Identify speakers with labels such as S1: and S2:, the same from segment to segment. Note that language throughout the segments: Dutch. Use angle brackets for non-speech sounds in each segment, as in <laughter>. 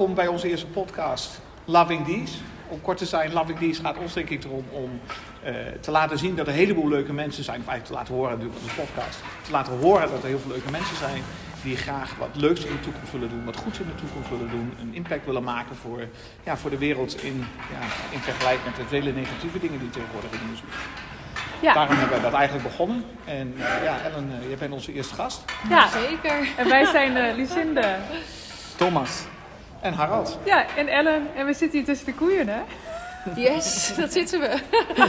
S1: welkom bij onze eerste podcast Loving These. Om kort te zijn, Loving These gaat ons denk ik erom om eh, te laten zien dat er een heleboel leuke mensen zijn. Of eigenlijk te laten horen natuurlijk op de podcast. Te laten horen dat er heel veel leuke mensen zijn die graag wat leuks in de toekomst willen doen, wat goeds in de toekomst willen doen, een impact willen maken voor, ja, voor de wereld in, ja, in vergelijking met de vele negatieve dingen die tegenwoordig in de nieuws ja. Daarom hebben we dat eigenlijk begonnen. En ja, Ellen, uh, jij bent onze eerste gast.
S2: Ja, zeker. En wij zijn uh, Lucinde.
S1: Thomas. En Harald.
S2: Ja, en Ellen. En we zitten hier tussen de koeien, hè?
S3: Yes, dat zitten we.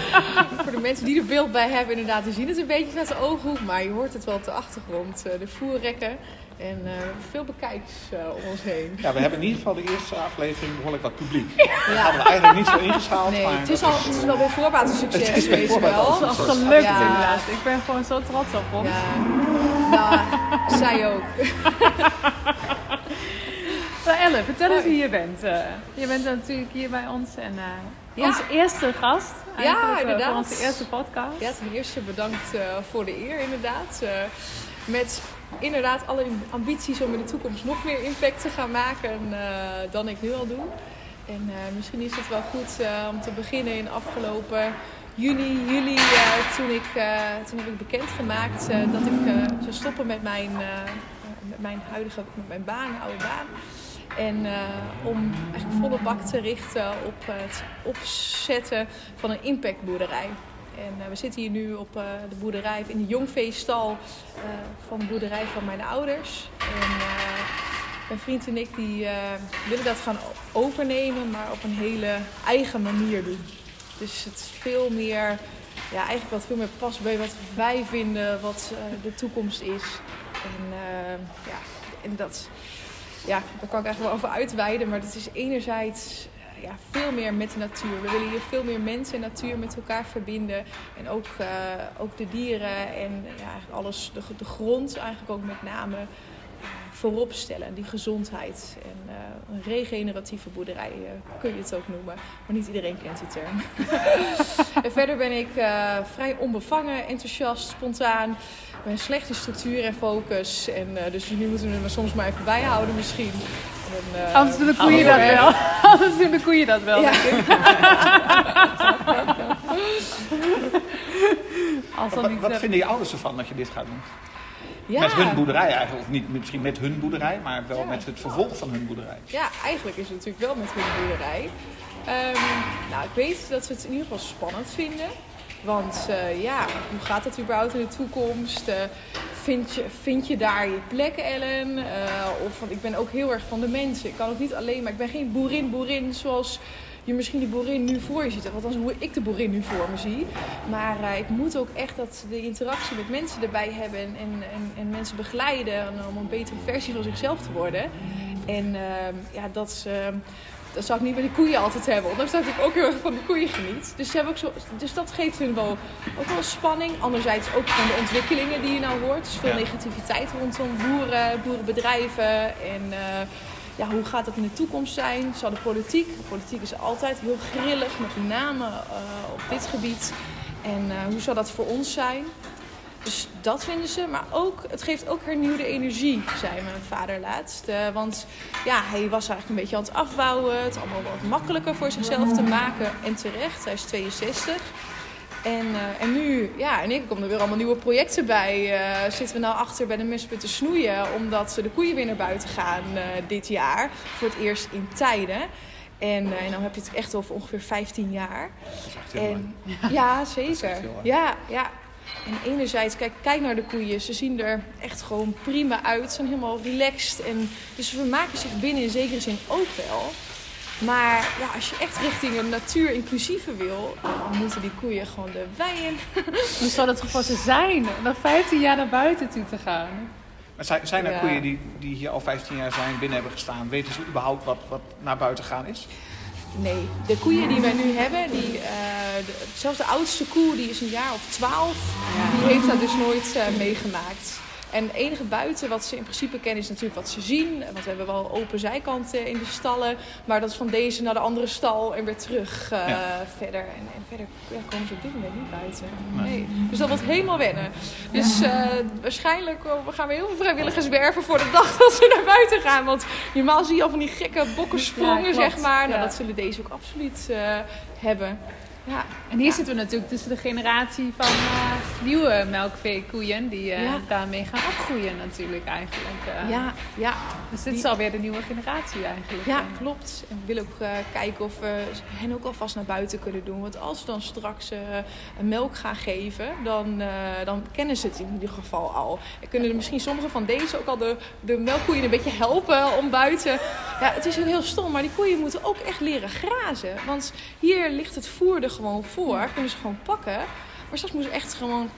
S3: <laughs> Voor de mensen die er beeld bij hebben, inderdaad, we zien het een beetje vanuit de ooghoek. Maar je hoort het wel op de achtergrond. De voerrekken. En uh, veel bekijks uh, om ons heen.
S1: Ja, we hebben in ieder geval de eerste aflevering behoorlijk wat publiek. Ja. Dat hadden we eigenlijk niet zo ingeschaald.
S3: Nee,
S1: maar
S3: het, is al, het is wel bij voorbaat een succes
S1: het is bij voorbaat
S3: wel.
S1: Het
S2: is al gelukt ja. inderdaad. Ik ben gewoon zo trots op ons.
S3: Ja, nou, zij ook. <laughs>
S2: nou Elle, vertel eens wie je bent. Uh, je bent natuurlijk hier bij ons en ja. onze eerste gast.
S3: Ja, inderdaad.
S2: Voor onze eerste podcast.
S3: Ja, ten eerste bedankt voor de eer inderdaad. met inderdaad alle ambities om in de toekomst nog meer impact te gaan maken uh, dan ik nu al doe. En uh, misschien is het wel goed uh, om te beginnen in afgelopen juni, juli, toen, ik, toen heb ik bekendgemaakt dat ik zou stoppen met mijn, met mijn huidige met mijn baan, oude baan. En om eigenlijk volle bak te richten op het opzetten van een impactboerderij. En uh, we zitten hier nu op uh, de boerderij, in de jongveestal van de boerderij van mijn ouders. En mijn vriend en ik die, willen dat gaan overnemen, maar op een hele eigen manier doen. Dus het is veel meer, ja, eigenlijk wat veel meer past bij wat wij vinden, wat de toekomst is. Ja, en dat, ja, daar kan ik eigenlijk wel over uitweiden, maar dat is enerzijds ja, veel meer met de natuur. We willen hier veel meer mensen en natuur met elkaar verbinden. En ook, uh, ook de dieren en ja, alles, de, de grond eigenlijk ook met name uh, voorop stellen. Die gezondheid. En een regeneratieve boerderij kun je het ook noemen. Maar niet iedereen kent die term. <laughs> en verder ben ik vrij onbevangen, enthousiast, spontaan. Ik ben slecht in structuur en focus. En, dus jullie moeten we me soms maar even bijhouden misschien.
S2: En, uh, Anders doen de koeien dat wel. <laughs> Anders doen de koeien dat wel,
S1: ja.
S2: denk ik. <laughs>
S1: Als wat, wat vinden je ouders ervan dat je dit gaat doen?
S3: Ja.
S1: Met hun boerderij eigenlijk. Of niet misschien met hun boerderij, maar wel ja. met het vervolg van hun boerderij.
S3: Ja, eigenlijk is het natuurlijk wel met hun boerderij. Um, nou, ik weet dat ze het in ieder geval spannend vinden. Want uh, ja, hoe gaat het überhaupt in de toekomst? Uh, vind, je, vind je daar je plek, Ellen? Uh, of, want ik ben ook heel erg van de mensen. Ik kan ook niet alleen, maar ik ben geen boerin, boerin zoals je misschien die boerin nu voor je ziet. Althans, hoe ik de boerin nu voor me zie. Maar ik moet ook echt dat de interactie met mensen erbij hebben en, en, en mensen begeleiden om een betere versie van zichzelf te worden. En uh, ja, dat is, uh, dat zou ik niet bij de koeien altijd hebben. Ondanks dat ik ook heel erg van de koeien geniet. Dus, ze hebben ook zo, dus dat geeft hun wel, ook wel spanning. Anderzijds ook van de ontwikkelingen die je nou hoort. Dus veel ja. negativiteit rondom boeren, boerenbedrijven. En uh, ja, hoe gaat dat in de toekomst zijn? Zal de politiek, de politiek is altijd heel grillig, met name uh, op dit gebied. En uh, hoe zal dat voor ons zijn? Dus dat vinden ze. Maar ook, het geeft ook hernieuwde energie, zei mijn vader laatst. Uh, want ja, hij was eigenlijk een beetje aan het afbouwen. Het allemaal wat makkelijker voor zichzelf te maken. En terecht, hij is 62. En, uh, en nu, ja, en ik kom er weer allemaal nieuwe projecten bij. Uh, zitten we nou achter bij de mesput te snoeien. Omdat de koeien weer naar buiten gaan dit jaar. Voor het eerst in tijden. En, en dan heb je het echt over ongeveer 15 jaar.
S1: Dat is echt heel
S3: en, Ja, zeker. Ja, ja. En enerzijds, kijk, kijk naar de koeien. Ze zien er echt gewoon prima uit. Ze zijn helemaal relaxed. En, dus ze vermaken zich binnen in zekere zin ook wel. Maar ja, als je echt richting een natuur inclusieve wil, dan moeten die koeien gewoon de wei in.
S2: Hoe zou dat voor ze zijn? Nog 15 jaar naar buiten toe te gaan?
S1: Maar zijn, zijn er ja. koeien die, die hier al 15 jaar zijn, binnen hebben gestaan? Weten ze überhaupt wat, wat naar buiten gaan is?
S3: Nee, de koeien die wij nu hebben, die, uh, de, zelfs de oudste koe, die is een jaar of twaalf, die heeft dat dus nooit uh, meegemaakt. En het enige buiten wat ze in principe kennen is natuurlijk wat ze zien. Want we hebben wel open zijkanten in de stallen. Maar dat is van deze naar de andere stal en weer terug uh, verder. En, en verder ja, komen ze op dit moment niet buiten. Nee. Dus dat wordt helemaal wennen. Dus uh, waarschijnlijk we gaan we heel veel vrijwilligers werven voor de dag <laughs> dat ze naar buiten gaan. Want normaal zie je al van die gekke bokkensprongen, zeg maar. Nou, dat zullen deze ook absoluut uh, hebben.
S2: Ja. En hier zitten we natuurlijk tussen de generatie van uh, nieuwe melkveekoeien die uh, daarmee gaan opgroeien natuurlijk eigenlijk. Uh,
S3: ja, ja.
S2: Dus dit is alweer de nieuwe generatie eigenlijk.
S3: Ja, klopt. En we willen ook kijken of we hen ook alvast naar buiten kunnen doen. Want als we dan straks melk gaan geven, dan, dan kennen ze het in ieder geval al. En kunnen er misschien sommige van deze ook al de, de melkkoeien een beetje helpen om buiten. Ja, het is heel stom, maar die koeien moeten ook echt leren grazen. Want hier ligt het voer er gewoon voor. Kunnen ze gewoon pakken. Maar straks moeten ze echt gewoon,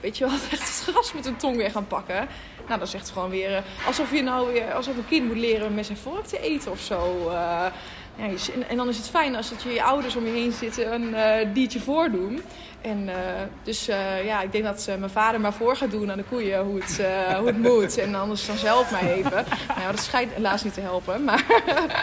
S3: weet je wel, <laughs> echt het gras met hun tong weer gaan pakken. Nou, dat is echt gewoon weer eh, alsof je nou weer, alsof een kind moet leren met zijn vork te eten of zo. Uh, ja, en dan is het fijn als het je, je ouders om je heen zitten een uh, diertje voordoen. En uh, dus uh, ja, ik denk dat mijn vader maar voor gaat doen aan de koeien hoe het, hoe het <laughs> moet. En anders dan zelf mij even. nou, dat schijnt helaas niet te helpen, maar <laughs>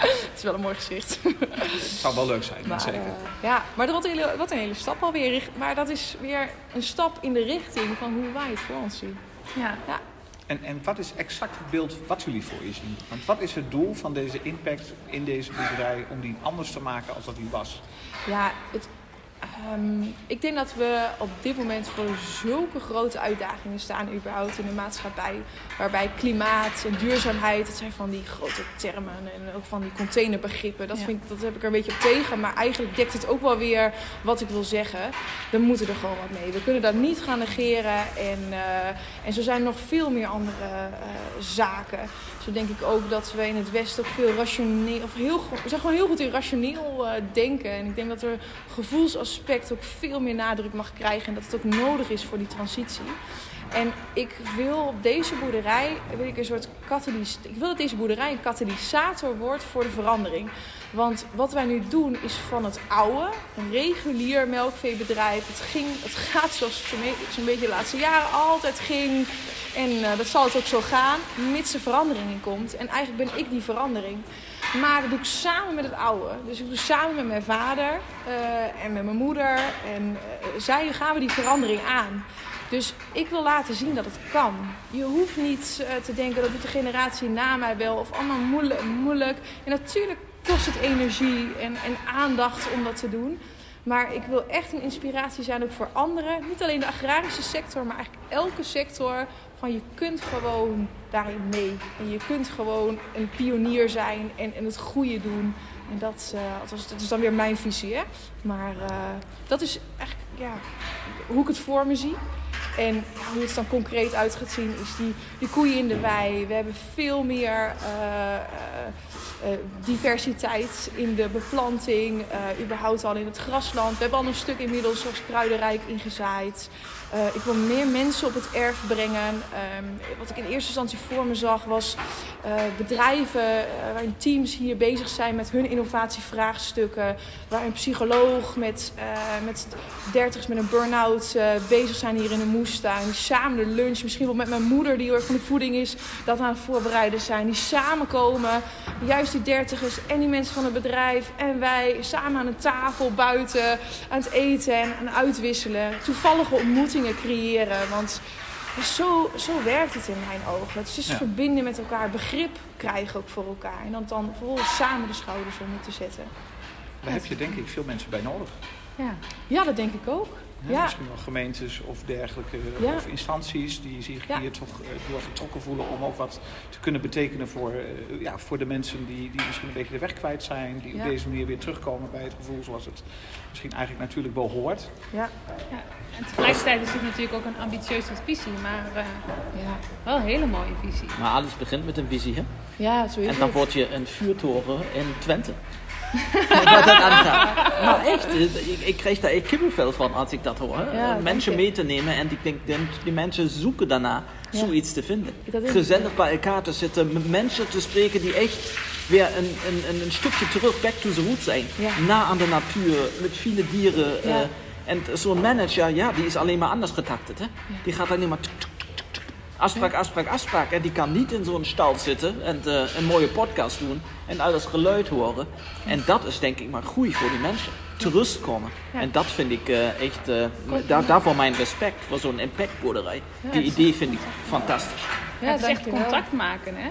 S3: het is wel een mooi gezicht.
S1: Het zou wel leuk zijn, maar, zeker.
S3: ja, maar wat een, hele, wat een hele stap alweer. Maar dat is weer een stap in de richting van hoe wij het voor ons zien.
S2: Ja.
S3: ja.
S1: En, en wat is exact het beeld wat jullie voor je zien? Want wat is het doel van deze impact in deze boerderij om die anders te maken als dat die was?
S3: Ja, het, Um, ik denk dat we op dit moment voor zulke grote uitdagingen staan, überhaupt in de maatschappij. Waarbij klimaat en duurzaamheid, dat zijn van die grote termen en ook van die containerbegrippen. Dat, vind ik, dat heb ik er een beetje op tegen. Maar eigenlijk dekt het ook wel weer wat ik wil zeggen. We moeten er gewoon wat mee. We kunnen dat niet gaan negeren. En, uh, en zo zijn er nog veel meer andere uh, zaken. Zo denk ik ook dat we in het Westen ook veel rationeel, of heel, we zijn gewoon heel goed in rationeel uh, denken. En ik denk dat er gevoelsaspect ook veel meer nadruk mag krijgen. En dat het ook nodig is voor die transitie. En ik wil op deze boerderij, wil ik een soort katalysator. Ik wil dat deze boerderij een katalysator wordt voor de verandering. Want wat wij nu doen is van het oude, een regulier melkveebedrijf. Het, ging, het gaat zoals het zo'n beetje de laatste jaren altijd ging. En uh, dat zal het ook zo gaan, mits er verandering in komt. En eigenlijk ben ik die verandering. Maar dat doe ik samen met het oude. Dus ik doe samen met mijn vader uh, en met mijn moeder. En uh, zij gaan we die verandering aan. Dus ik wil laten zien dat het kan. Je hoeft niet te denken dat doet de generatie na mij wel of allemaal moeilijk. moeilijk. En natuurlijk kost het energie en, en aandacht om dat te doen. Maar ik wil echt een inspiratie zijn ook voor anderen. Niet alleen de agrarische sector, maar eigenlijk elke sector. Van je kunt gewoon daarin mee. En je kunt gewoon een pionier zijn en, en het goede doen. En dat, uh, dat is dan weer mijn visie. Hè? Maar uh, dat is eigenlijk ja, hoe ik het voor me zie. En hoe het dan concreet uit gaat zien is die, die koeien in de wei. We hebben veel meer uh, uh, diversiteit in de beplanting. Uh, überhaupt al in het grasland. We hebben al een stuk inmiddels als kruidenrijk ingezaaid. Uh, ik wil meer mensen op het erf brengen. Um, wat ik in eerste instantie voor me zag was uh, bedrijven uh, waarin teams hier bezig zijn met hun innovatievraagstukken. Waar een psycholoog met, met dertigers met een burn-out bezig zijn hier in de moestuin. Samen de lunch, misschien wel met mijn moeder die heel erg van de voeding is, dat aan het voorbereiden zijn. Die samenkomen, juist die dertigers en die mensen van het bedrijf en wij samen aan een tafel buiten aan het eten en uitwisselen. Toevallige ontmoetingen creëren. Want zo, zo werkt het in mijn ogen. Het is dus ja. verbinden met elkaar, begrip krijgen ook voor elkaar. En dan, dan vervolgens samen de schouders om te zetten.
S1: Daar heb je denk ik veel mensen bij nodig.
S3: Ja, ja dat denk ik ook.
S1: Ja,
S3: Ja.
S1: Misschien wel gemeentes of dergelijke
S3: Ja.
S1: of instanties die zich
S3: Ja.
S1: hier toch eh, door getrokken voelen om ook wat te kunnen betekenen voor, eh, ja, voor de mensen die, die misschien een beetje de weg kwijt zijn, die
S3: Ja.
S1: op deze manier weer terugkomen bij het gevoel zoals het misschien eigenlijk natuurlijk wel hoort.
S3: Ja,
S2: En tegelijkertijd is het natuurlijk ook een ambitieuze visie, maar eh,
S3: ja.
S2: wel een hele mooie visie.
S4: Maar alles begint met een visie, hè?
S3: ja zo is
S4: En dan
S3: het.
S4: word je een vuurtoren in Twente. Dat aangaat. Maar echt, ik, ik krijg daar echt kippenvel van als ik dat hoor.
S3: Ja,
S4: Eh, mensen mee te nemen en ik denk, den- die mensen zoeken daarna
S3: Ja.
S4: zoiets te vinden. Gezellig bij elkaar te zitten, met mensen te spreken die echt weer een, een, een, stukje terug, back to the roots zijn.
S3: Ja.
S4: Na aan de natuur, met viele dieren. eh, en zo'n manager, ja, die is alleen maar anders getakterd. Hè? Die gaat alleen maar tuk, tuk. Afspraak, afspraak, afspraak. En die kan niet in zo'n stal zitten en eh, een mooie podcast doen en al dat geluid horen. En dat is denk ik maar goed voor die mensen. Te rust komen.
S3: Ja.
S4: En dat vind ik eh, echt, eh, daar, daarvoor mijn respect voor zo'n impactboerderij. Die idee vind ik fantastisch.
S3: Ja,
S2: het is echt contact maken, hè?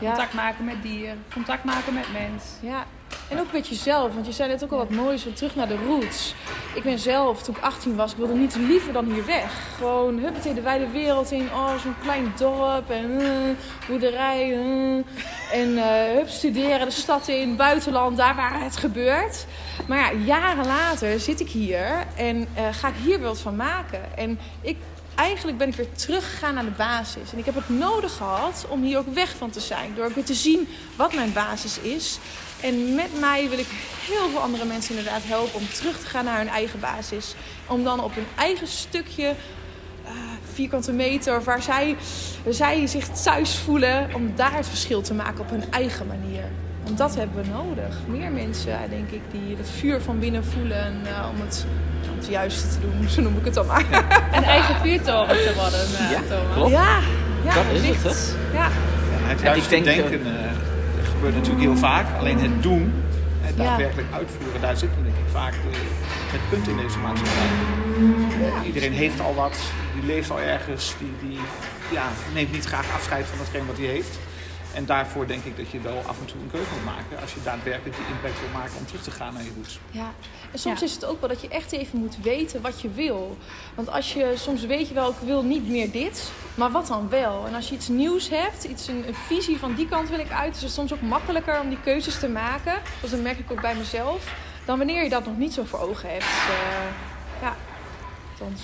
S3: Ja.
S2: Contact maken met dieren, contact maken met mens.
S3: Ja, en ook met jezelf. Want je zei net ook al wat moois, van terug naar de roots. Ik ben zelf, toen ik 18 was, ik wilde niet liever dan hier weg. Gewoon, huppatee, de wijde wereld in. Oh, zo'n klein dorp en eh, boerderij. eh. en eh, hup, studeren, de stad in, buitenland, daar waar het gebeurt. Maar ja, jaren later zit ik hier en ga ik hier wat van maken. En ik eigenlijk ben ik weer teruggegaan naar de basis. En ik heb het nodig gehad om hier ook weg van te zijn. Door ook weer te zien wat mijn basis is. En met mij wil ik heel veel andere mensen inderdaad helpen om terug te gaan naar hun eigen basis. Om dan op hun eigen stukje, eh, vierkante meter, waar zij, waar zij zich thuis voelen, om daar het verschil te maken op hun eigen manier. Want dat hebben we nodig. Meer mensen, denk ik, die het vuur van binnen voelen eh, om, het, om het juiste te doen. <laughs> Zo noem ik het dan maar.
S2: Een eigen vuurtoren te worden, eh,
S4: Ja,
S2: Thomas.
S4: klopt.
S3: Ja, ja
S4: Dat is het,
S3: licht. Ja.
S1: Ja, het juiste denken eh, gebeurt natuurlijk heel vaak. Alleen het doen, het daadwerkelijk uitvoeren, daar zit denk ik vaak de, het punt in deze maatschappij. Eh, iedereen heeft al wat, die leeft al ergens, die, die ja, neemt niet graag afscheid van datgene wat hij heeft. En daarvoor denk ik dat je wel af en toe een keuze moet maken als je daadwerkelijk die impact wil maken om terug te gaan naar je roots.
S3: Ja, en soms
S2: Ja.
S3: is het ook wel dat je echt even moet weten wat je wil. Want als je soms weet je wel, ik wil niet meer dit, maar wat dan wel? En als je iets nieuws hebt, iets, een, een visie van die kant wil ik uit, is het soms ook makkelijker om die keuzes te maken. Dus dat merk ik ook bij mezelf. Dan wanneer je dat nog niet zo voor ogen hebt. Eh, ja.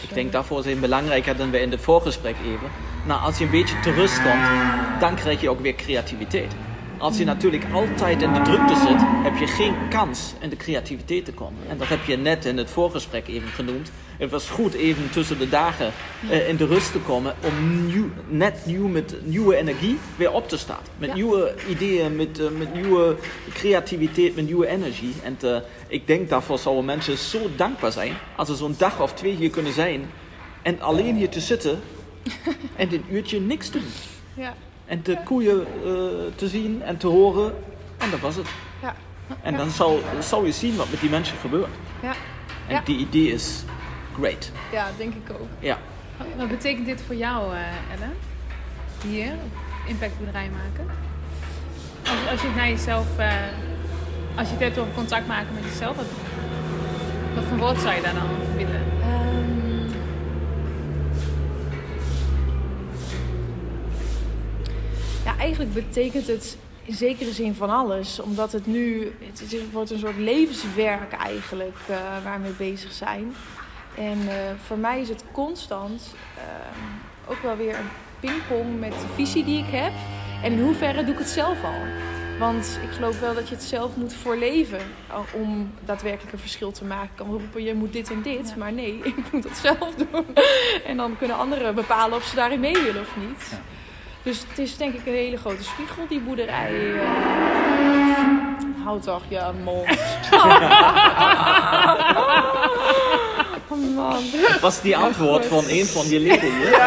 S4: Ik
S3: eh,
S4: denk daarvoor is het belangrijker dan we in het voorgesprek even. Nou, als je een beetje te rust komt, dan krijg je ook weer creativiteit. Als je natuurlijk altijd in de drukte zit, heb je geen kans in de creativiteit te komen. En dat heb je net in het voorgesprek even genoemd. Het was goed even tussen de dagen eh, in de rust te komen om nieuw, net nieuw met nieuwe energie weer op te staan. Met
S3: Ja.
S4: nieuwe ideeën, met, eh, met nieuwe creativiteit, met nieuwe energie. En eh, ik denk daarvoor zouden mensen zo dankbaar zijn als ze zo'n dag of twee hier kunnen zijn en alleen hier te zitten <laughs> en een uurtje niks doen.
S3: Ja,
S4: En de koeien eh, te zien en te horen. En dat was het.
S3: ja,
S4: En dan zou, zou je zien wat met die mensen gebeurt.
S3: ja.
S4: En die idee is great.
S3: ja, denk ik ook.
S4: Ja.
S2: Wat betekent dit voor jou, eh Ellen? Hier, impactboerderij maken? Als, als je het naar jezelf, eh, als je het hebt over contact maken met jezelf, wat, wat voor woord zou je daar dan willen?
S3: Eigenlijk betekent het in zekere zin van alles. Omdat het nu, het, wordt een soort levenswerk eigenlijk eh, waar we mee bezig zijn. En eh, voor mij is het constant ehm, ook wel weer een pingpong met de visie die ik heb. En in hoeverre doe ik het zelf al? Want ik geloof wel dat je het zelf moet voorleven eh, om daadwerkelijk een verschil te maken. Ik kan roepen, je moet dit en dit.
S2: Ja.
S3: Maar nee, <laughs> ik moet het zelf doen. En dan kunnen anderen bepalen of ze daarin mee willen of niet.
S1: Ja.
S3: Dus het is denk ik een hele grote spiegel, die boerderij. eh. Houd toch je mond. <laughs> Oh man.
S4: Was die antwoord van een van je leden hier? <laughs>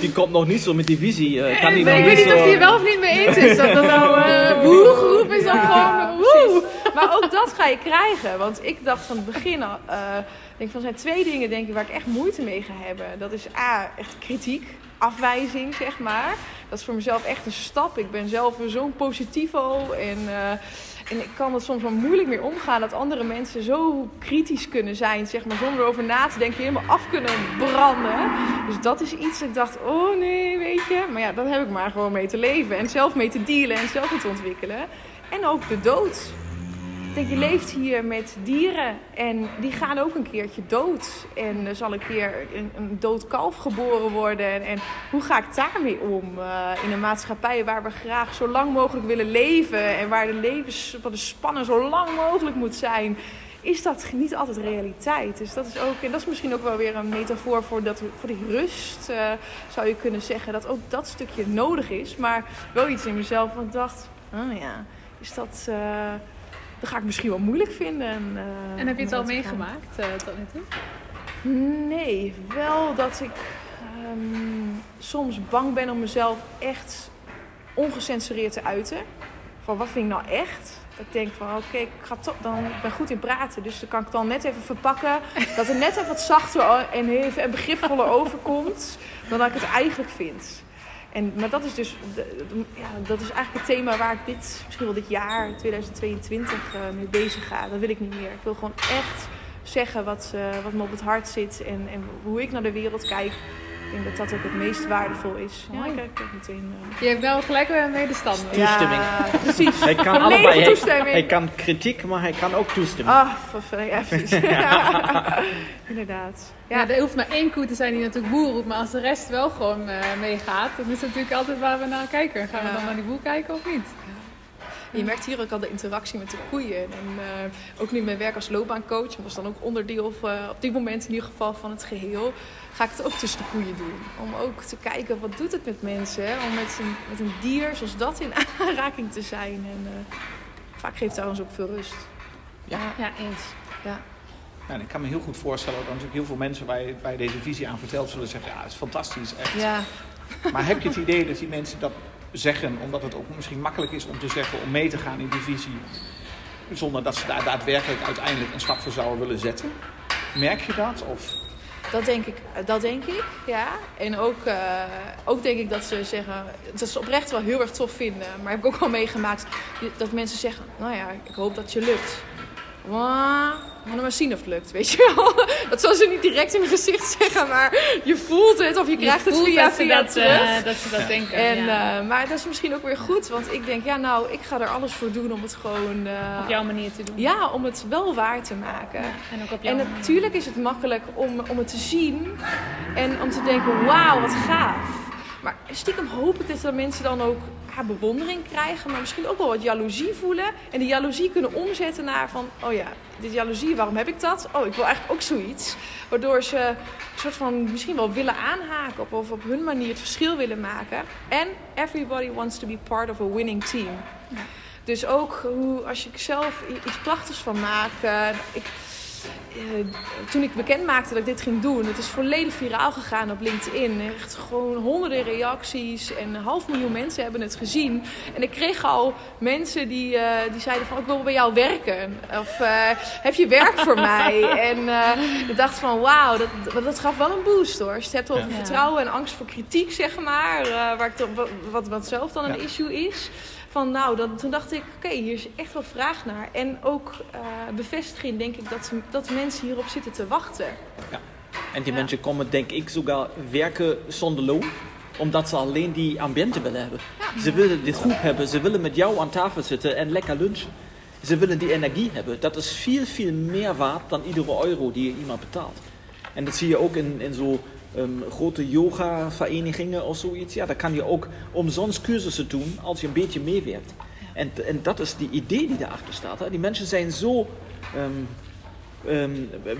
S4: Die komt nog niet zo met die visie. eh, kan die
S2: Nee, ik weet niet
S4: zo...
S2: of hij er wel of niet mee eens is. Dat dat nou eh woe geroep is of gewoon woe.
S3: Maar ook dat ga je krijgen. Want ik dacht van het begin eh, denk van zijn twee dingen denk ik, waar ik echt moeite mee ga hebben. Dat is A, echt kritiek, afwijzing, zeg maar. Dat is voor mezelf echt een stap. Ik ben zelf zo'n positivo. En, eh, en ik kan het soms wel moeilijk meer omgaan dat andere mensen zo kritisch kunnen zijn. Zeg maar, zonder erover na te denken, helemaal af kunnen branden. Dus dat is iets dat ik dacht, oh nee, weet je. Maar ja, daar heb ik maar gewoon mee te leven. En zelf mee te dealen en zelf mee te ontwikkelen. En ook de dood. Je leeft hier met dieren en die gaan ook een keertje dood. En er zal een keer een, een dood kalf geboren worden. En, en hoe ga ik daarmee om eh, in een maatschappij waar we graag zo lang mogelijk willen leven en waar de levens van de spannen zo lang mogelijk moet zijn? Is dat niet altijd realiteit? Dus dat is ook, en dat is misschien ook wel weer een metafoor voor, dat, voor die rust, eh, zou je kunnen zeggen. Dat ook dat stukje nodig is. Maar wel iets in mezelf, want ik dacht, oh ja, is dat. eh, dat ga ik misschien wel moeilijk vinden. En, eh,
S2: En heb je het al meegemaakt eh, tot nu toe?
S3: Nee, wel dat ik ehm, soms bang ben om mezelf echt ongecensureerd te uiten. Van wat vind ik nou echt? Dat ik denk van oké, ik ga toch dan ik ben goed in praten. Dus dan kan ik dan net even verpakken. Dat het net even wat zachter en even en begripvoller <laughs> overkomt dan dat ik het eigenlijk vind. En, maar dat is dus ja, dat is eigenlijk het thema waar ik dit, misschien wel dit jaar, 2022, eh, mee bezig ga. Dat wil ik niet meer. Ik wil gewoon echt zeggen wat, eh, wat me op het hart zit en, en hoe ik naar de wereld kijk. Ik denk dat dat ook het meest waardevol is. Ja, kijk meteen. eh,
S2: Je hebt wel gelijk weer een medestander.
S4: Toestemming.
S3: Ja, precies.
S4: Hij kan allebei. Hij,
S3: toestemming.
S4: hij kan kritiek, maar hij kan ook toestemmen.
S3: Ah, ver- <laughs> ja, precies. <laughs> Inderdaad.
S2: Ja,
S3: Ja,
S2: er hoeft maar één koe te zijn die natuurlijk boer roept, maar als de rest wel gewoon eh, meegaat, dan is het natuurlijk altijd waar we naar kijken. Gaan we dan naar die boer kijken of niet?
S3: Je merkt hier ook al de interactie met de koeien. En eh, ook nu mijn werk als loopbaancoach, dat is dan ook onderdeel of, eh, op dit moment in ieder geval van het geheel, ga ik het ook tussen de koeien doen. Om ook te kijken wat doet het met mensen, hè? om met een, met een dier zoals dat in <laughs> aanraking te zijn. En eh, vaak geeft het trouwens ook veel rust.
S2: Ja, eens.
S3: Ja.
S1: Ja, en ik kan me heel goed voorstellen dat natuurlijk heel veel mensen waar je, waar je deze visie aan vertelt zullen zeggen, ja, het is fantastisch, echt.
S3: Ja.
S1: Maar heb je het idee dat die mensen dat zeggen, omdat het ook misschien makkelijk is om te zeggen, om mee te gaan in die visie, zonder dat ze daar daadwerkelijk uiteindelijk een stap voor zouden willen zetten? Merk je dat? Of
S3: Dat denk ik, dat denk ik, ja. En ook, eh, ook denk ik dat ze zeggen, dat ze oprecht wel heel erg tof vinden. Maar heb ik ook al meegemaakt dat mensen zeggen, nou ja, ik hoop dat je lukt. Maar zien of het lukt, weet je wel. <laughs> Dat zal ze niet direct in mijn gezicht zeggen, maar je voelt het of je krijgt het via
S2: dat ze
S3: via
S2: dat,
S3: terug.
S2: eh, dat ze dat denken.
S3: En,
S2: ja.
S3: eh, maar dat is misschien ook weer goed, want ik denk, ja nou, ik ga er alles voor doen om het gewoon... eh,
S2: op jouw manier te doen.
S3: ja, om het wel waar te maken.
S2: En ook op jouw
S3: En
S2: manier.
S3: natuurlijk is het makkelijk om, om het te zien en om te denken, wauw, wat gaaf. Maar stiekem hoop ik dat de mensen dan ook ja, bewondering krijgen, maar misschien ook wel wat jaloezie voelen. En die jaloezie kunnen omzetten naar van, oh ja, dit jaloezie, waarom heb ik dat? Oh, ik wil eigenlijk ook zoiets. Waardoor ze een soort van misschien wel willen aanhaken op, of op hun manier het verschil willen maken. En everybody wants to be part of a winning team. Dus ook hoe, als je zelf i- iets prachtigs van eh, ik, eh, toen ik bekend maakte dat ik dit ging doen, het is volledig viraal gegaan op LinkedIn. Echt gewoon honderden reacties en een half miljoen mensen hebben het gezien. En ik kreeg al mensen die, eh, die zeiden van ik wil bij jou werken. Of eh, heb je werk voor <laughs> mij? En ik dacht van wauw, dat, dat gaf wel een boost hoor. Als je het hebt over
S2: Ja.
S3: vertrouwen en angst voor kritiek zeg maar. waar ik wat, wat zelf dan een issue is. Van nou, dan, toen dacht ik, oké, hier is echt wel vraag naar. En ook eh, bevestiging, denk ik, dat, ze- dat mensen hierop zitten te wachten.
S4: En die
S3: Ja.
S4: mensen komen, denk ik, sogar werken zonder loon. Omdat ze alleen die ambiente willen hebben. Ze willen dit goed hebben. Ze willen met jou aan tafel zitten en lekker lunchen. Ze willen die energie hebben. Dat is veel, veel meer waard dan iedere euro die je iemand betaalt. En dat zie je ook in, in zo grote yoga-verenigingen of zoiets. Ja, daar kan je ook omsonst cursussen doen als je een beetje meewerkt. En, en dat is die idee die daarachter staat. Hè. Die mensen zijn zo... ehm, ehm,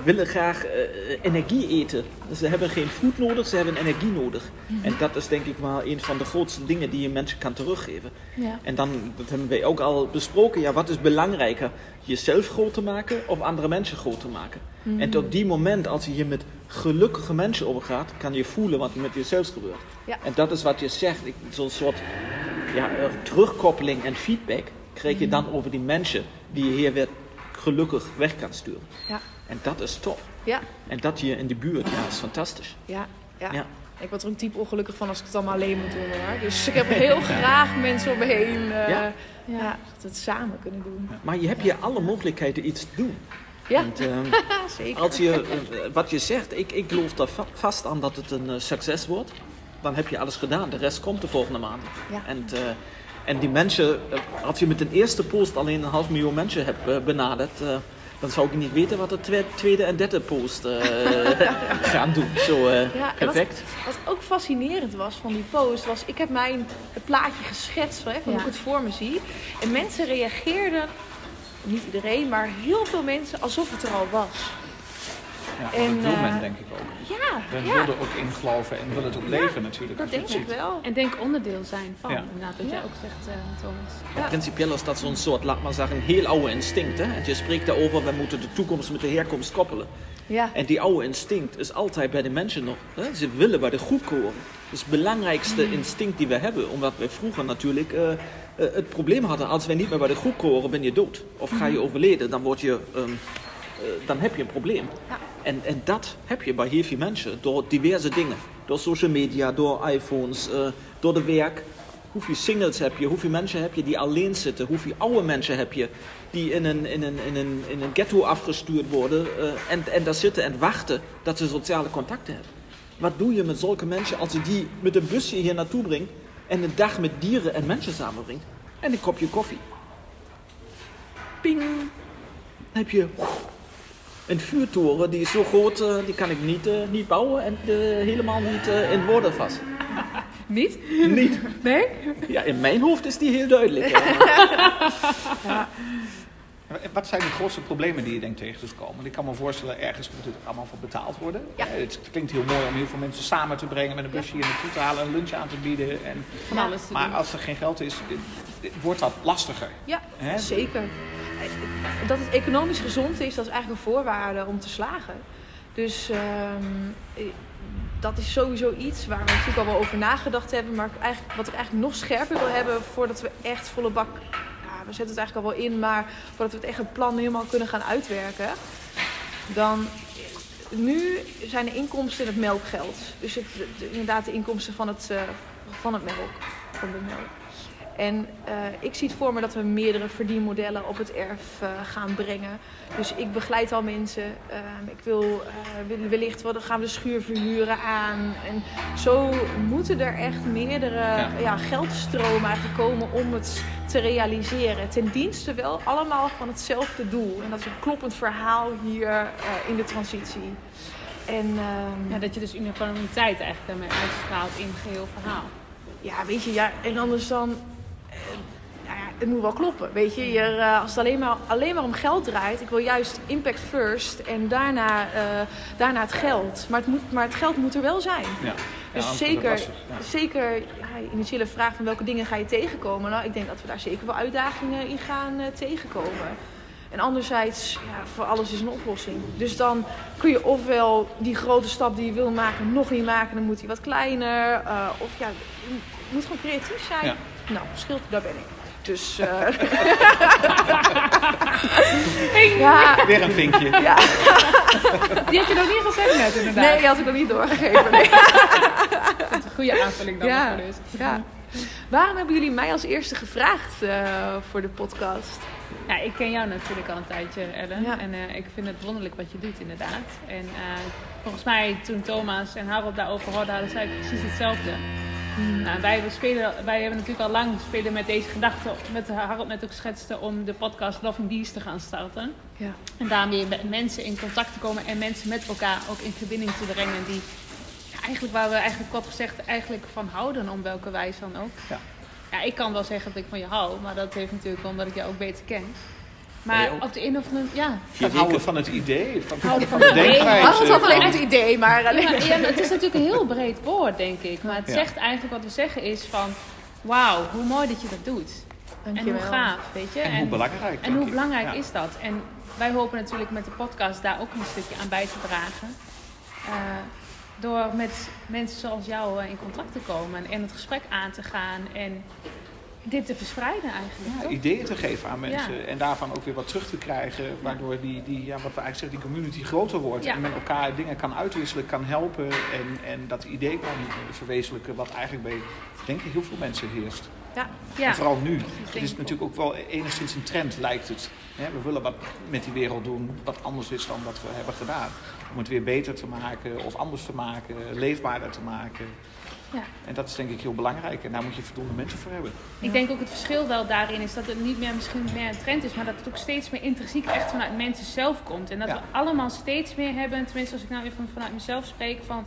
S4: willen graag eh, energie eten. Dus ze hebben geen voed nodig, ze hebben energie nodig. En dat is denk ik wel een van de grootste dingen die je mensen kan teruggeven.
S2: Ja.
S4: En dan, dat hebben wij ook al besproken, ja, wat is belangrijker? Jezelf groot te maken of andere mensen groot te maken? En tot die moment, als je hier met gelukkige mensen overgaat, kan je voelen wat er met jezelf gebeurt.
S3: Ja.
S4: En dat is wat je zegt, ik- zo'n soort ja, eh, terugkoppeling en feedback krijg je dan over die mensen die je hier weer gelukkig weg kan sturen.
S3: Ja,
S4: En dat is top.
S3: ja,
S4: En dat hier in de buurt, ja, is fantastisch.
S3: ja. ja.
S4: Ja.
S3: Ik word er ook diep ongelukkig van als ik het allemaal alleen moet doen hoor. Dus ik heb heel <laughs> graag mensen om me heen. eh,
S4: Ja.
S3: ja. dat we het samen kunnen doen.
S4: Maar je hebt hier alle mogelijkheden iets te doen.
S3: Ja,
S4: En, ehm, <laughs>
S3: zeker.
S4: als je, eh, wat je zegt, ik, ik geloof daar va- vast aan dat het een eh, succes wordt. Dan heb je alles gedaan. De rest komt de volgende maand.
S3: Ja.
S4: En, en die mensen, eh, als je met een eerste post alleen een half miljoen mensen hebt eh, benaderd, eh, dan zou ik niet weten wat de twe- tweede en derde post eh, <laughs> gaan doen. Zo
S3: Ja,
S4: perfect.
S3: Wat, wat ook fascinerend was van die post, was ik heb mijn het plaatje geschetst van, hè, van
S2: Ja.
S3: hoe ik het voor me zie. En mensen reageerden, niet iedereen, maar heel veel mensen, alsof het er al was.
S1: Ja,
S3: En,
S1: dat wil
S3: eh,
S1: men denk ik ook.
S3: Ja,
S1: Men
S3: ja
S1: wil er ook in geloven en wil het ook leven natuurlijk.
S3: dat denk ik
S1: ziet.
S3: wel.
S2: En denk onderdeel zijn van,
S1: Ja.
S2: inderdaad, wat jij ook zegt, eh, Thomas.
S3: Ja.
S4: Principieel is dat zo'n soort, laat maar zeggen, heel oude instinct. Hè? En je spreekt daarover, we moeten de toekomst met de herkomst koppelen.
S3: Ja.
S4: En die oude instinct is altijd bij de mensen nog. Hè? Ze willen bij de groep horen. Dat is het belangrijkste
S3: Mm.
S4: instinct die we hebben. Omdat wij vroeger natuurlijk eh, het probleem hadden. Als wij niet meer bij de groep horen, ben je dood. Of ga je overleden, dan, word je, ehm, eh, dan heb je een probleem.
S3: Ja.
S4: En, en dat heb je bij heel veel mensen. Door diverse dingen. Door social media, door iPhones, eh, door de werk. Hoeveel singles heb je? Hoeveel mensen heb je die alleen zitten? Hoeveel oude mensen heb je die in een, in een, in een, in een ghetto afgestuurd worden eh, en, en daar zitten en wachten dat ze sociale contacten hebben? Wat doe je met zulke mensen als je die met een busje hier naartoe brengt en een dag met dieren en mensen samenbrengt en een kopje koffie? Ping! Dan heb je een vuurtoren die is zo groot, eh, die kan ik niet, eh, niet bouwen en eh, helemaal niet eh, in woorden vast. <laughs>
S3: Niet?
S4: Niet?
S3: Nee?
S4: Ja, in mijn hoofd is die heel duidelijk. <laughs> ja.
S1: Wat zijn de grootste problemen die je denkt tegen te komen? Ik kan me voorstellen, ergens moet het allemaal voor betaald worden.
S3: Ja.
S1: Het klinkt heel mooi om heel veel mensen samen te brengen, met een busje hier naartoe te halen, een lunch aan te bieden. En,
S2: Van alles te
S1: maar
S2: doen.
S1: als er geen geld is, wordt dat lastiger.
S3: Ja, zeker. Dat het economisch gezond is, dat is eigenlijk een voorwaarde om te slagen. Dus ehm, eh, dat is sowieso iets waar we natuurlijk al wel over nagedacht hebben. Maar eigenlijk, wat ik eigenlijk nog scherper wil hebben voordat we echt volle bak... Ja, we zetten het eigenlijk al wel in, maar voordat we het echt het plan helemaal kunnen gaan uitwerken. Dan nu zijn de inkomsten het melkgeld. Dus het, de- inderdaad de inkomsten van het, eh, van het melk. Van de melk. En eh, ik zie het voor me dat we meerdere verdienmodellen op het erf eh, gaan brengen. Dus ik begeleid al mensen. Ehm, ik wil eh, wil- wellicht wel, dan gaan we de schuur verhuren aan. En zo moeten er echt meerdere
S1: Ja.
S3: ja. geldstromen eigenlijk komen om het te realiseren. Ten dienste wel allemaal van hetzelfde doel. En dat is een kloppend verhaal hier eh, in de transitie. En ehm,
S2: Ja, dat je dus uniformiteit eigenlijk daarmee uitstraalt in het geheel verhaal.
S3: ja, weet je, ja, en anders dan. Ja, ja, het moet wel kloppen. Weet je, eh, als het alleen maar, alleen maar om geld draait, ik wil juist impact first en daarna, eh, daarna het geld. Maar het, moet, maar het geld moet er wel zijn.
S1: Ja.
S3: Dus
S1: Ja,
S3: zeker,
S1: lastig, ja.
S3: zeker ja, initiële vraag van welke dingen ga je tegenkomen. Nou, ik denk dat we daar zeker wel uitdagingen in gaan eh, tegenkomen. En anderzijds, ja, voor alles is een oplossing. Dus dan kun je ofwel die grote stap die je wil maken nog niet maken, dan moet die wat kleiner. of ja, je moet gewoon creatief zijn. Nou, scheelt, daar ben ik. Dus. eh <laughs> ja,
S1: Weer een vinkje.
S3: ja.
S2: Die had je nog niet gezegd net inderdaad.
S3: Nee, die had ik nog niet doorgegeven. Nee. <laughs>
S2: Dat is een goede aanvulling dan
S3: Ja.
S2: nog dus.
S3: Ja. Waarom hebben jullie mij als eerste gevraagd eh, voor de podcast?
S2: Ja, ik ken jou natuurlijk al een tijdje, Ellen.
S3: Ja.
S2: En eh, ik vind het wonderlijk wat je doet, inderdaad. En eh, volgens mij, toen Thomas en Harold daarover hadden, hadden zij precies hetzelfde. Nou, wij, we spelen, wij hebben natuurlijk al lang spelen met deze gedachte, met Harold net ook schetste, om de podcast Loving Bees te gaan starten.
S3: Ja.
S2: En daarmee met mensen in contact te komen en mensen met elkaar ook in verbinding te brengen. Die ja, eigenlijk waar we eigenlijk kort gezegd eigenlijk van houden, om welke wijze dan ook.
S1: Ja.
S2: Ja, ik kan wel zeggen dat ik van je hou, maar dat heeft natuurlijk omdat ik jou ook beter ken. Maar
S4: ook?
S2: op de een of andere ja.
S1: Van houden van het idee, van,
S2: Houden
S1: van
S2: van
S1: de
S2: het idee.
S1: denkwijze.
S3: Harold had alleen
S1: van-
S3: het idee, maar
S2: Ja, maar, het is natuurlijk een heel breed woord, denk ik. Maar het
S1: Ja.
S2: zegt eigenlijk wat we zeggen is van... Wauw, hoe mooi dat je dat doet. En
S3: Dankjewel.
S2: hoe gaaf, weet je.
S1: En hoe belangrijk,
S2: En hoe belangrijk
S1: Ja.
S2: is dat? En wij hopen natuurlijk met de podcast daar ook een stukje aan bij te dragen. Eh, door met mensen zoals jou eh, in contact te komen en het gesprek aan te gaan en dit te verspreiden eigenlijk.
S1: Ja, ideeën te geven aan mensen
S2: Ja.
S1: en daarvan ook weer wat terug te krijgen, waardoor die, die ja, wat we eigenlijk zeggen, die community groter wordt
S2: Ja.
S1: en met elkaar dingen kan uitwisselen, kan helpen en, en dat idee kan verwezenlijken wat eigenlijk bij, denk ik, heel veel mensen heerst.
S3: Ja.
S2: Ja.
S1: En vooral nu. Het is natuurlijk ook wel enigszins een trend, lijkt het. We willen wat met die wereld doen wat anders is dan wat we hebben gedaan. Om het weer beter te maken of anders te maken, leefbaarder te maken.
S2: Ja.
S1: En dat is denk ik heel belangrijk en daar moet je voldoende mensen voor hebben.
S2: Ik denk ook het verschil wel daarin is dat het niet meer misschien meer een trend is, maar dat het ook steeds meer intrinsiek echt vanuit mensen zelf komt. En dat
S1: Ja.
S2: we allemaal steeds meer hebben, tenminste als ik nou even vanuit mezelf spreek, van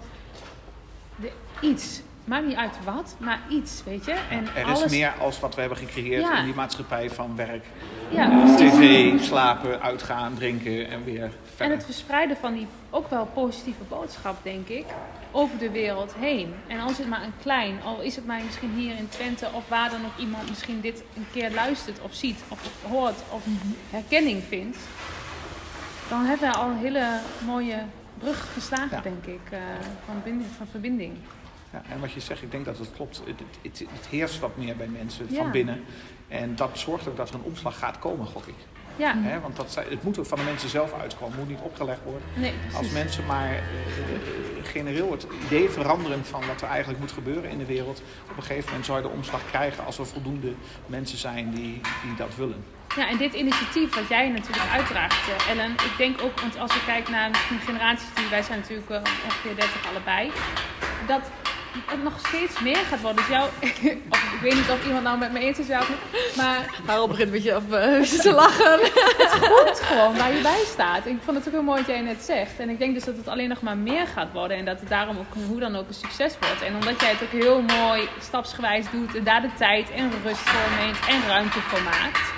S2: de, iets. Maakt niet uit wat, maar iets, weet je. En
S1: Er
S2: alles,
S1: is meer als wat we hebben gecreëerd
S2: Ja.
S1: in die maatschappij van werk,
S2: Ja, precies.
S1: tv, slapen, uitgaan, drinken en weer
S2: En
S1: verder.
S2: het verspreiden van die ook wel positieve boodschap, denk ik, over de wereld heen. En al is het maar een klein, al is het maar misschien hier in Twente of waar dan ook iemand misschien dit een keer luistert of ziet of hoort of herkenning vindt. dan hebben we al een hele mooie brug geslagen,
S1: Ja.
S2: denk ik, eh, van, van verbinding.
S1: Ja, en wat je zegt, ik denk dat het klopt. Het, het, heerst wat meer bij mensen
S2: Ja.
S1: van binnen. En dat zorgt ook dat er een omslag gaat komen, gok ik.
S2: Ja,
S1: want dat, het moet ook van de mensen zelf uitkomen. Het moet niet opgelegd worden.
S2: nee,
S1: Als mensen maar eh, genereel het idee veranderen van wat er eigenlijk moet gebeuren in de wereld. Op een gegeven moment zou je de omslag krijgen als er voldoende mensen zijn die, die dat willen.
S2: Ja, en dit initiatief wat jij natuurlijk uitdraagt, eh, Ellen. Ik denk ook, want als we kijken naar misschien generaties die, wij zijn natuurlijk eh, ongeveer 30 allebei. Dat het nog steeds meer gaat worden. Dus jou, <laughs> of, ik weet niet of iemand nou met me eens is, ja. Maar
S3: Harold begint een beetje op, eh, <laughs> te lachen.
S2: goed gewoon waar je bij staat. Ik vond het ook heel mooi wat jij net zegt. En ik denk dus dat het alleen nog maar meer gaat worden. En dat het daarom ook hoe dan ook een succes wordt. En omdat jij het ook heel mooi stapsgewijs doet. En daar de tijd en rust voor neemt en ruimte voor maakt.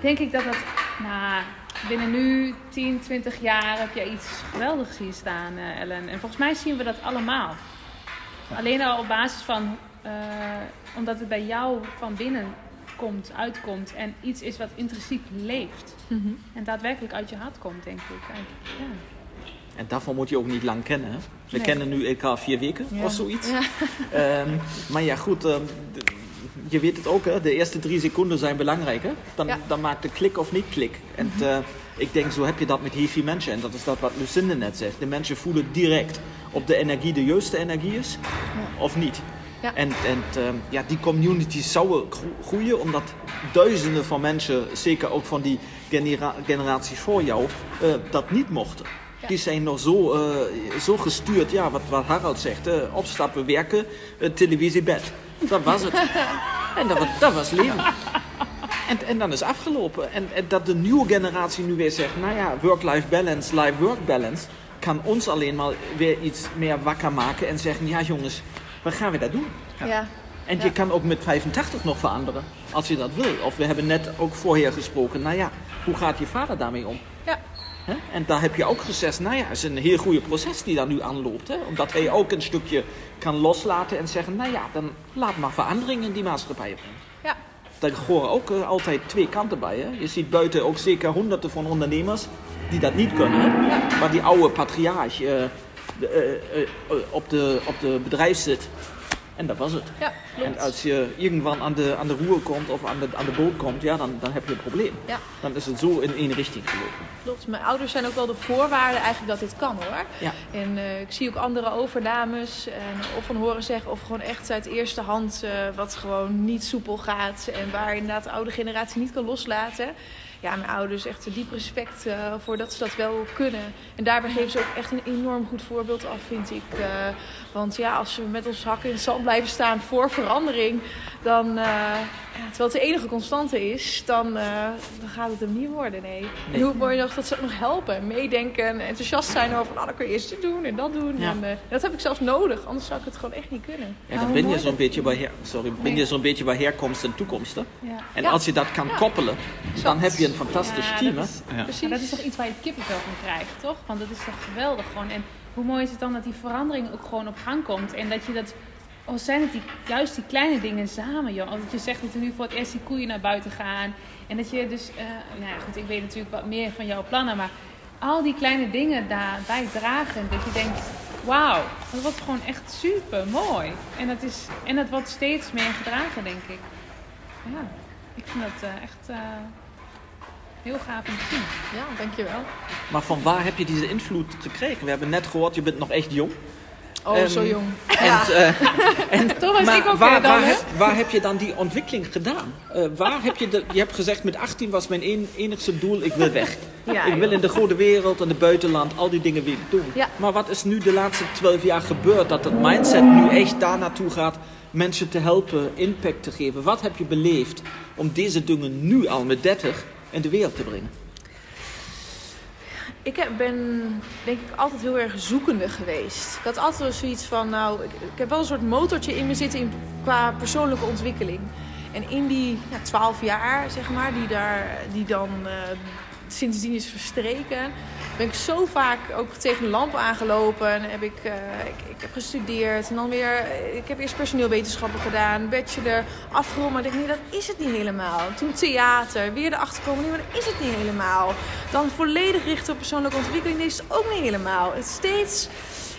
S2: Denk ik dat dat nou, binnen nu 10, 20 jaar heb je iets geweldigs hier staan, eh, Ellen. En volgens mij zien we dat allemaal. Alleen al op basis van, eh, omdat het bij jou van binnen komt, uitkomt en iets is wat intrinsiek leeft. En daadwerkelijk uit je hart komt, denk ik. En, ja.
S4: En daarvoor moet je ook niet lang kennen. Hè? We
S2: Nee.
S4: kennen nu elkaar vier weken
S2: Ja.
S4: of zoiets.
S3: Ja. <laughs>
S4: Ehm, maar ja, goed. ehm, d- je weet het ook, hè? de eerste drie seconden zijn belangrijk. Hè? Dan,
S3: Ja.
S4: dan maakt de klik of niet klik. En eh, ik denk, zo heb je dat met heel veel mensen. En dat is dat wat Lucinda net zegt. De mensen voelen direct of de energie de juiste energie is of niet.
S3: Ja.
S4: En, en ehm, ja, die community zou gro- groeien omdat duizenden van mensen, zeker ook van die genera generaties voor jou, eh, dat niet mochten.
S3: Ja.
S4: Die zijn nog zo, eh, zo gestuurd, ja, wat, wat Harald zegt, eh, opstappen, werken, televisie, bed. Dat was het. <laughs> en dat, was- dat was leven. En, en dan is afgelopen. En, en dat de nieuwe generatie nu weer zegt, nou ja, work-life balance, life-work balance, kan ons alleen maar weer iets meer wakker maken en zeggen, ja jongens, wat gaan we daar doen?
S3: Ja.
S4: En
S3: Ja.
S4: je kan ook met 85 nog veranderen, als je dat wil. Of we hebben net ook voorher gesproken, nou ja, hoe gaat je vader daarmee om?
S3: Ja.
S4: Hè? En daar heb je ook gezegd, nou ja, het is een heel goede proces die daar nu aanloopt. Hè? Omdat hij ook een stukje kan loslaten en zeggen, nou ja, dan laat maar verandering in die maatschappij brengen. Daar horen ook eh, altijd twee kanten bij. Hè? Je ziet buiten ook zeker honderden van ondernemers die dat niet kunnen. Maar die oude patriarch de, eh, eh, op, de, op de bedrijf zit. En dat was het.
S3: Ja, klopt.
S4: En als je irgendwann aan de, aan de roer komt of aan de, aan de boot komt, ja, dan, dan heb je een probleem.
S3: Ja.
S4: Dan is het zo in één richting gelopen.
S3: Klopt, mijn ouders zijn ook wel de voorwaarden eigenlijk dat dit kan hoor.
S4: Ja.
S3: En eh, ik zie ook andere overnames en of van horen zeggen of gewoon echt uit eerste hand eh, wat gewoon niet soepel gaat en waar inderdaad de oude generatie niet kan loslaten. Ja, mijn ouders echt een diep respect eh, voor dat ze dat wel kunnen. En daarbij geven ze ook echt een enorm goed voorbeeld af, vind ik. Eh, want ja, als we met ons hakken in het zand blijven staan voor verandering, dan, eh, ja, terwijl het de enige constante is, dan, eh, dan gaat het hem niet worden, nee. En hoe mooi nog dat ze ook nog helpen en meedenken en enthousiast zijn over, nou dan kun je eerst dit doen en dat doen.
S4: Ja.
S3: En, eh, dat heb ik zelfs nodig, anders zou ik het gewoon echt niet kunnen.
S4: Ja, dan ben je zo'n beetje bij, her, sorry, ben je zo'n beetje bij herkomst en toekomst. Hè?
S2: Ja.
S4: En
S3: Ja.
S4: als je dat kan koppelen, dan heb je een fantastisch
S2: Ja,
S4: team.
S2: dat is-
S1: Ja.
S3: Precies.
S2: Maar dat is toch iets waar je kippenvel van krijgt, toch? Want dat is toch geweldig gewoon. En hoe mooi is het dan dat die verandering ook gewoon op gang komt. En dat je dat... Al zijn het die, juist die kleine dingen samen, joh. Als je zegt dat er nu voor het eerst die koeien naar buiten gaan. En dat je dus... eh, nou ja, goed, ik weet natuurlijk wat meer van jouw plannen. Maar al die kleine dingen daarbij dragen. Dat je denkt, wauw, dat wordt gewoon echt super mooi. En dat, is, en dat wordt steeds meer gedragen, denk ik. Ja, ik vind dat eh, echt... eh, Heel gaaf om te zien.
S3: Ja, dankjewel.
S4: Maar van waar heb je deze invloed gekregen? We hebben net gehoord, je bent nog echt jong.
S3: Oh,
S4: Ehm,
S3: zo jong.
S4: En, eh, <laughs> en,
S2: Toch was
S4: maar
S2: ik ook
S4: waar,
S2: dan,
S4: waar,
S2: hè?
S4: heb, waar heb je dan die ontwikkeling gedaan? Eh, waar heb je, de, je hebt gezegd, met 18 was mijn een, enigste doel, ik wil weg.
S3: Ja,
S4: ik wil in de grote wereld en het buitenland al die dingen weer doen.
S3: Ja.
S4: Maar wat is nu de laatste 12 jaar gebeurd? Dat het mindset nu echt daar naartoe gaat mensen te helpen, impact te geven. Wat heb je beleefd om deze dingen nu al met 30 in de wereld te brengen?
S3: Ik ben denk ik altijd heel erg zoekende geweest. Ik had altijd zoiets van, nou, ik, heb wel een soort motortje in me zitten in, qua persoonlijke ontwikkeling. En in die ja, 12 jaar, zeg maar, die, daar, die dan eh, sindsdien is verstreken. Ben ik zo vaak ook tegen de lamp aangelopen. En heb ik, eh, ik, ik heb gestudeerd. En dan weer, ik heb eerst personeelwetenschappen gedaan, bachelor, afgerond. Maar ik denk, nee, dat is het niet helemaal. Toen theater, weer erachter komen, nee, maar dat is het niet helemaal. Dan volledig richten op persoonlijke ontwikkeling, nee, is het ook niet helemaal. Het steeds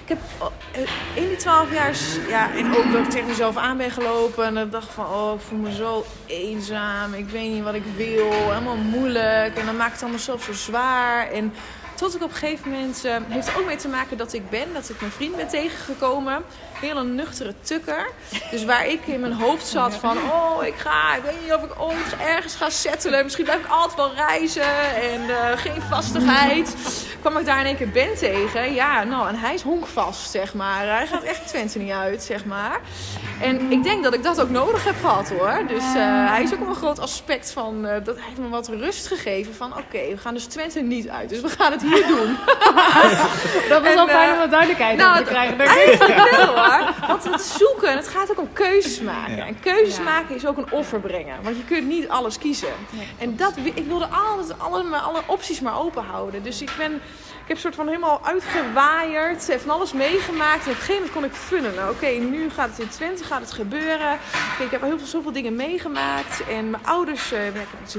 S3: ik heb oh, in die twaalf jaar, ja, en ook dat ik tegen mezelf aan ben gelopen. En dan dacht van, oh, ik voel me zo eenzaam. Ik weet niet wat ik wil. Helemaal moeilijk. En dan maakt het allemaal zelf zo zwaar. En tot ik op een gegeven moment, uh, heeft het ook mee te maken dat ik ben, dat ik mijn vriend ben tegengekomen. Hele nuchtere tukker. Dus waar ik in mijn hoofd zat van, oh ik ga, ik weet niet of ik ooit ergens ga settelen. Misschien blijf ik altijd wel reizen en uh, geen vastigheid. kwam ik daar in één keer Ben tegen. Ja, nou, en hij is honkvast, zeg maar. Hij gaat echt Twente niet uit, zeg maar. En ik denk dat ik dat ook nodig heb gehad, hoor. Dus uh, hij is ook een groot aspect van, dat heeft me wat rust gegeven van, oké, we gaan dus Twente niet uit. Dus we gaan het hier doen. <laughs>
S2: dat was al fijn om wat duidelijkheid nou, te krijgen. <laughs>
S3: Eigenlijk wel Want het zoeken, het gaat ook om keuzes maken. En keuzes maken is ook een offer brengen. Want je kunt niet alles kiezen. en dat, ik wilde altijd alle, alle opties maar open houden. Dus ik ben heb soort van helemaal uitgewaaierd, van alles meegemaakt. En op een gegeven moment kon ik funnelen. Oké, nu gaat het in Twente, gaat het gebeuren. ik heb heel veel, zoveel dingen meegemaakt. En mijn ouders, uh,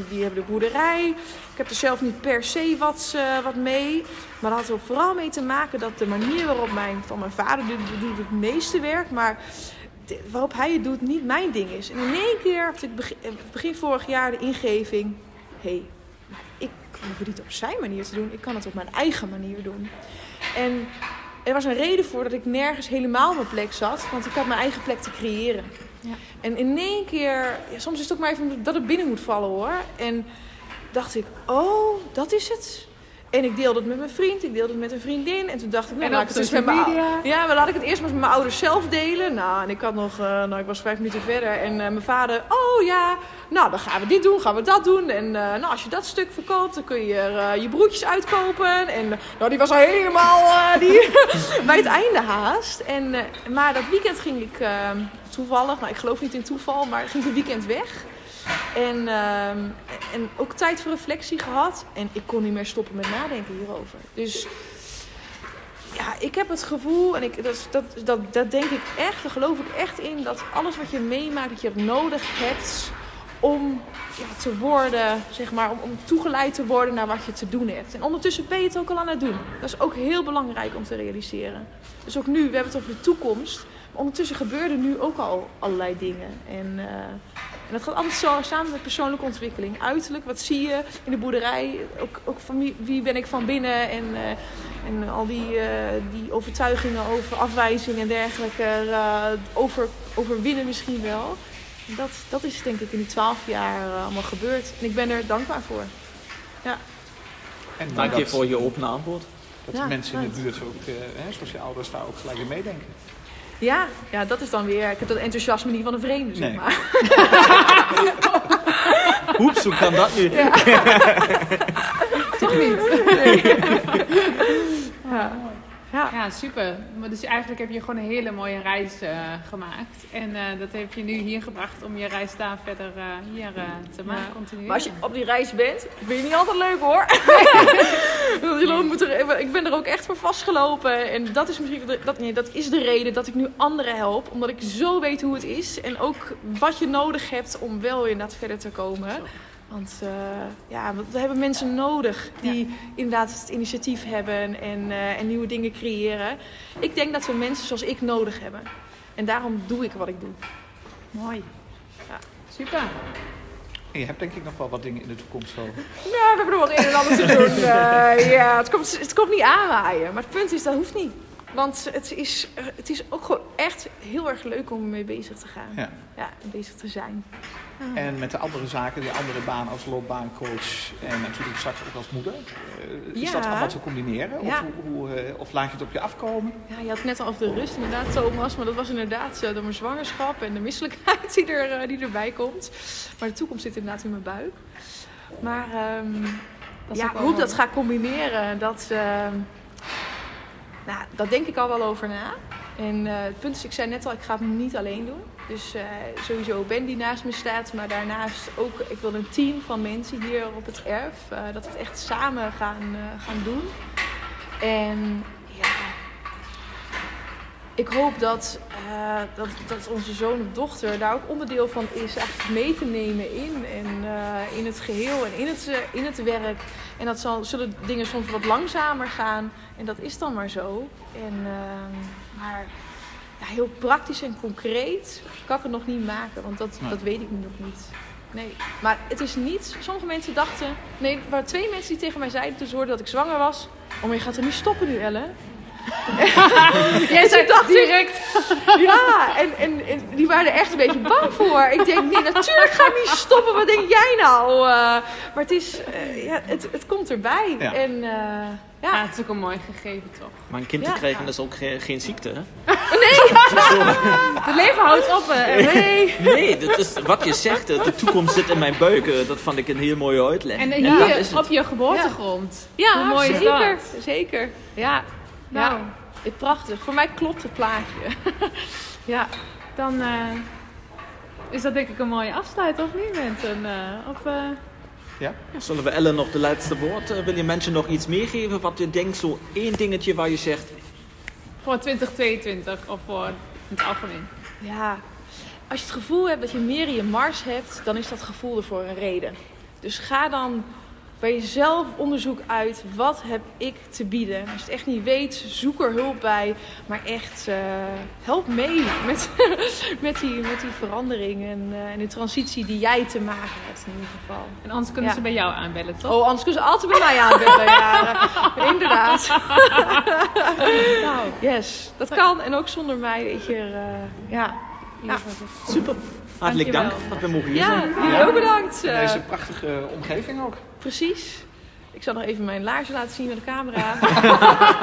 S3: die hebben de boerderij. Ik heb er zelf niet per se wat, uh, wat mee. Maar dat had er vooral mee te maken dat de manier waarop mijn, van mijn vader doet, doet het meeste werk. Maar waarop hij het doet niet mijn ding is. En in één keer had ik begin, begin vorig jaar de ingeving... hey, hoef het niet op zijn manier te doen. Ik kan het op mijn eigen manier doen. En er was een reden voor dat ik nergens helemaal mijn plek zat. Want ik had mijn eigen plek te creëren. Ja. En in één keer, ja, soms is het ook maar even dat het binnen moet vallen hoor. En dacht ik, oh, dat is het. En ik deelde het met mijn vriend, ik deelde het met een vriendin. En toen dacht ik, nou, laat ik het dus met mijn Ja, maar laat ik het eerst met mijn ouders zelf delen. Nou, en ik had nog, uh, nou, ik was vijf minuten verder. En uh, mijn vader, oh ja, nou, dan gaan we dit doen, gaan we dat doen. En uh, nou, als je dat stuk verkoopt, dan kun je je broertjes uitkopen. En nou, die was al helemaal die, <laughs> bij het einde haast. En, maar dat weekend ging ik toevallig, nou, ik geloof niet in toeval, maar ging een weekend weg. En, ehm, en ook tijd voor reflectie gehad. En ik kon niet meer stoppen met nadenken hierover. Dus ja, ik heb het gevoel, en ik, dat, dat, dat, dat denk ik echt, daar geloof ik echt in, dat alles wat je meemaakt, dat je nodig hebt om ja, te worden, zeg maar, om, om toegeleid te worden naar wat je te doen hebt. En ondertussen ben je het ook al aan het doen. Dat is ook heel belangrijk om te realiseren. Dus ook nu, we hebben het over de toekomst. Ondertussen gebeuren nu ook al allerlei dingen. En uh, en dat gaat altijd zo samen met persoonlijke ontwikkeling. Uiterlijk, wat zie je in de boerderij? Ook, ook van wie, wie ben ik van binnen? En, uh, en al die, uh, die overtuigingen over afwijzing en dergelijke. Uh, over, overwinnen misschien wel. Dat, dat is denk ik in die twaalf jaar allemaal gebeurd. En ik ben er dankbaar voor. Ja.
S4: En Dank je voor je open antwoord.
S1: Dat de mensen in de buurt ook, hè, zoals je ouders, daar ook gelijk in meedenken.
S3: Ja, ja, dat is dan weer. Ik heb dat enthousiasme niet van een vreemde, zeg maar. <laughs>
S4: Oeps, hoe kan dat nu? <laughs>
S3: Toch niet? Nee.
S2: Ja. Ja. ja, super. Dus eigenlijk heb je gewoon een hele mooie reis uh, gemaakt. En uh, dat heb je nu hier gebracht om je reis daar verder uh, hier te maken, ja. continu.
S3: Maar als je op die reis bent, vind je niet altijd leuk hoor. Nee. <laughs> moet er, ik ben er ook echt voor vastgelopen. En dat is misschien de, dat, nee, dat is de reden dat ik nu anderen help. Omdat ik zo weet hoe het is. En ook wat je nodig hebt om wel inderdaad verder te komen. Zo. Want uh, ja, we hebben mensen nodig die inderdaad het initiatief hebben en, uh, en nieuwe dingen creëren. Ik denk dat we mensen zoals ik nodig hebben. En daarom doe ik wat ik doe.
S2: Mooi. Ja. Super.
S1: Je hebt denk ik nog wel wat dingen in de toekomst zo.
S3: Nou, we hebben nog wat een en ander te doen. Uh, <laughs> ja, het komt, het komt niet aanwaaien. Maar het punt is, dat hoeft niet. Want het is, het is ook gewoon echt heel erg leuk om ermee bezig te gaan. Ja. ja bezig te zijn.
S1: En met de andere zaken, de andere baan als loopbaancoach en natuurlijk straks ook als moeder. Uh, is dat allemaal te combineren? Of, hoe, uh, of laat je het op je afkomen?
S3: Ja, je had net al over de rust inderdaad, Thomas. Maar dat was inderdaad uh, door mijn zwangerschap en de misselijkheid <laughs> die, er, die erbij komt. Maar de toekomst zit inderdaad in mijn buik. Maar um, ja, hoe ik dat ga combineren, dat, ehm, nou, dat denk ik al wel over na. En eh, het punt is, ik zei net al, ik ga het niet alleen doen. Dus eh, sowieso Ben die naast me staat, maar daarnaast ook, ik wil een team van mensen hier op het erf. eh, dat we het echt samen gaan, gaan doen. En ja, ik hoop dat, dat, dat onze zoon of dochter daar ook onderdeel van is, eigenlijk mee te nemen in, en, in het geheel en in het, in het werk. En dat zal, zullen dingen soms wat langzamer gaan. En dat is dan maar zo. En, ehm, maar ja, heel praktisch en concreet kan ik het nog niet maken, want dat,
S1: Nee.
S3: dat weet ik nu nog niet. Nee, maar het is niet. Sommige mensen dachten. Nee, er waren twee mensen die tegen mij zeiden toen ze hoorden dat ik zwanger was. Oh, maar je gaat er niet stoppen nu, Ellen. <laughs>
S2: Jij zei
S3: dacht ik-
S2: direct. <laughs>
S3: Ja, en, en, en die waren er echt een beetje bang voor. Ik denk, nee, natuurlijk ga ik niet stoppen. Wat denk jij nou? Eh, maar het is, eh, ja, het, het komt erbij.
S1: Ja.
S3: En eh,
S2: Ja,
S3: ja,
S2: het is ook een mooi gegeven toch?
S4: Maar een kind te
S3: Ja.
S4: krijgen is ook ge- geen ziekte, hè? <laughs>
S2: Het leven houdt op. hè.
S3: nee.
S4: Nee, dat is wat je zegt. De toekomst zit in mijn buik. eh, Dat vond ik een heel mooie uitleg.
S2: En hier op je geboortegrond.
S3: Ja,
S2: Hoe mooi is
S3: zeker.
S2: dat?
S3: Zeker. Ja,
S2: Nou,
S3: ja. Prachtig. Voor mij klopt het plaatje. <laughs> ja.
S2: dan eh, is dat denk ik een mooie afsluit, of niet mensen? Eh, of, eh,
S4: Ja, Zullen we Ellen nog de laatste woord? Wil je mensen nog iets meegeven? Wat je denkt, zo één dingetje waar je zegt...
S2: voor 2022 of voor het algemeen.
S3: Ja, als je het gevoel hebt dat je meer in je mars hebt, dan is dat gevoel er voor een reden. Dus ga dan bij jezelf onderzoek uit. Wat heb ik te bieden? En als je het echt niet weet, zoek er hulp bij. Maar echt, eh, help mee <laughs> met, met, die, met die verandering en, eh, en de transitie die jij te maken hebt in ieder geval.
S2: En anders kunnen
S3: Ja.
S2: ze bij jou aanbellen, toch?
S3: Oh, anders kunnen ze altijd bij mij aanbellen. ja, <laughs> inderdaad. <laughs>
S2: nou,
S3: Yes, dat kan. En ook zonder mij, weet je. eh, ja.
S2: ja.
S4: Super. Hartelijk dank dat we mogen hier
S3: Ja,
S4: zijn.
S3: jullie
S1: Ja.
S3: ook bedankt.
S1: In
S3: eh.
S1: deze prachtige omgeving ook.
S3: Precies. Ik zal nog even mijn laarzen laten zien naar de camera. <laughs>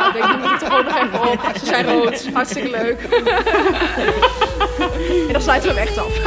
S3: ik denk, die moet ik toch ook nog even op. Ze zijn rood. Hartstikke leuk. <laughs> en dan sluiten we hem echt af.